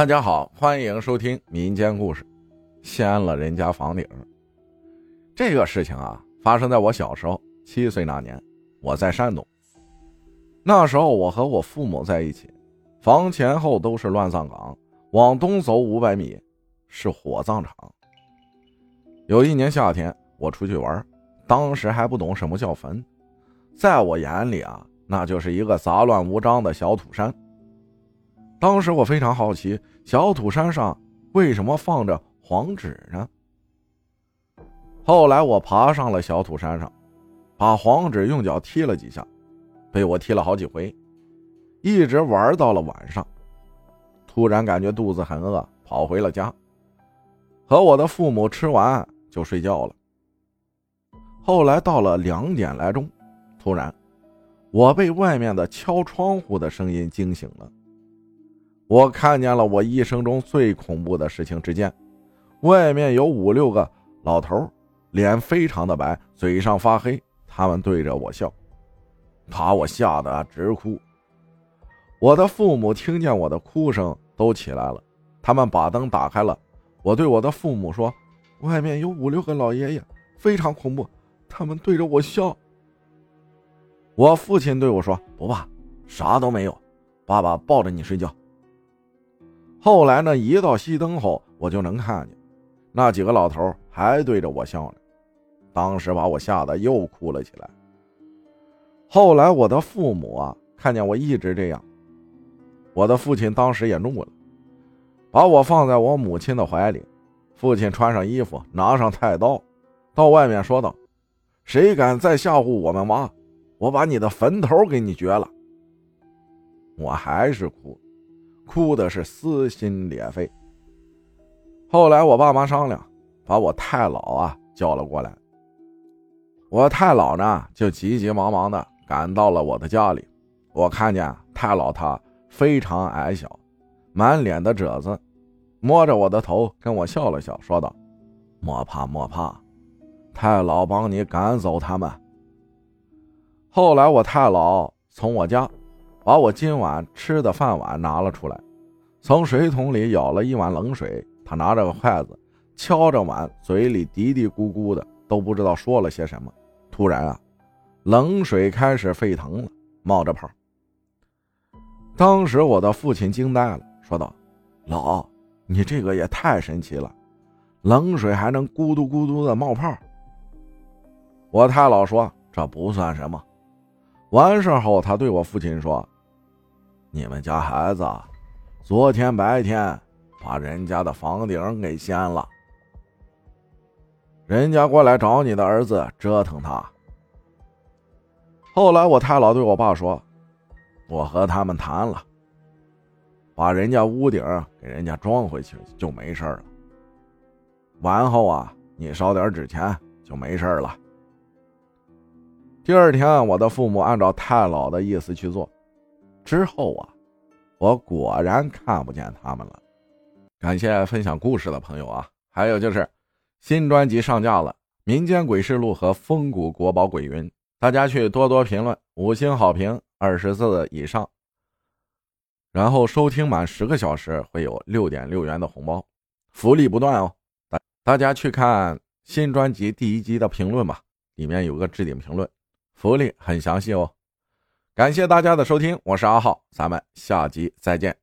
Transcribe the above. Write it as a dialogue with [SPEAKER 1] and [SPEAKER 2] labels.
[SPEAKER 1] 大家好，欢迎收听民间故事。掀了人家房顶，这个事情啊，发生在我小时候七岁那年，我在山东。那时候我和我父母在一起，房前后都是乱葬岗，往东走五百米是火葬场。有一年夏天，我出去玩，当时还不懂什么叫坟，在我眼里啊，那就是一个杂乱无章的小土山。当时我非常好奇，小土山上为什么放着黄纸呢？后来我爬上了小土山上，把黄纸用脚踢了几下，被我踢了好几回，一直玩到了晚上。突然感觉肚子很饿，跑回了家，和我的父母吃完就睡觉了。后来到了两点来钟，突然我被外面的敲窗户的声音惊醒了。我看见了我一生中最恐怖的事情。只见外面有五六个老头，脸非常的白，嘴上发黑，他们对着我笑，把我吓得直哭。我的父母听见我的哭声都起来了，他们把灯打开了。我对我的父母说：“外面有五六个老爷爷，非常恐怖，他们对着我笑。”我父亲对我说：“不怕，啥都没有，爸爸抱着你睡觉。”后来呢？一到熄灯后，我就能看见那几个老头还对着我笑呢。当时把我吓得又哭了起来。后来我的父母啊，看见我一直这样，我的父亲当时也怒了，把我放在我母亲的怀里。父亲穿上衣服，拿上菜刀，到外面说道：“谁敢再吓唬我们妈，我把你的坟头给你掘了。”我还是哭。哭的是撕心裂肺。后来我爸妈商量，把我太姥啊叫了过来。我太姥呢就急急忙忙的赶到了我的家里。我看见太姥她非常矮小，满脸的褶子，摸着我的头跟我笑了笑，说道：“莫怕莫怕，太姥帮你赶走他们。”后来我太姥从我家。把我今晚吃的饭碗拿了出来，从水桶里舀了一碗冷水。他拿着筷子，敲着碗，嘴里嘀嘀咕咕的，都不知道说了些什么。突然啊，冷水开始沸腾了，冒着泡。当时我的父亲惊呆了，说道：“老，你这个也太神奇了，冷水还能咕嘟咕嘟的冒泡。”我太姥说：“这不算什么。”完事后，他对我父亲说：“你们家孩子昨天白天把人家的房顶给掀了，人家过来找你的儿子折腾他。”后来，我太姥对我爸说：“我和他们谈了，把人家屋顶给人家装回去就没事了。完后啊，你烧点纸钱就没事了。”第二天，我的父母按照太姥的意思去做，之后啊，我果然看不见他们了。感谢分享故事的朋友啊，还有就是新专辑上架了，《民间鬼事录》和《风谷国宝鬼云》，大家去多多评论，五星好评，二十字以上，然后收听满十个小时会有六点六元的红包，福利不断哦。大大家去看新专辑第一集的评论吧，里面有个置顶评论。福利很详细哦，感谢大家的收听，我是阿浩，咱们下集再见。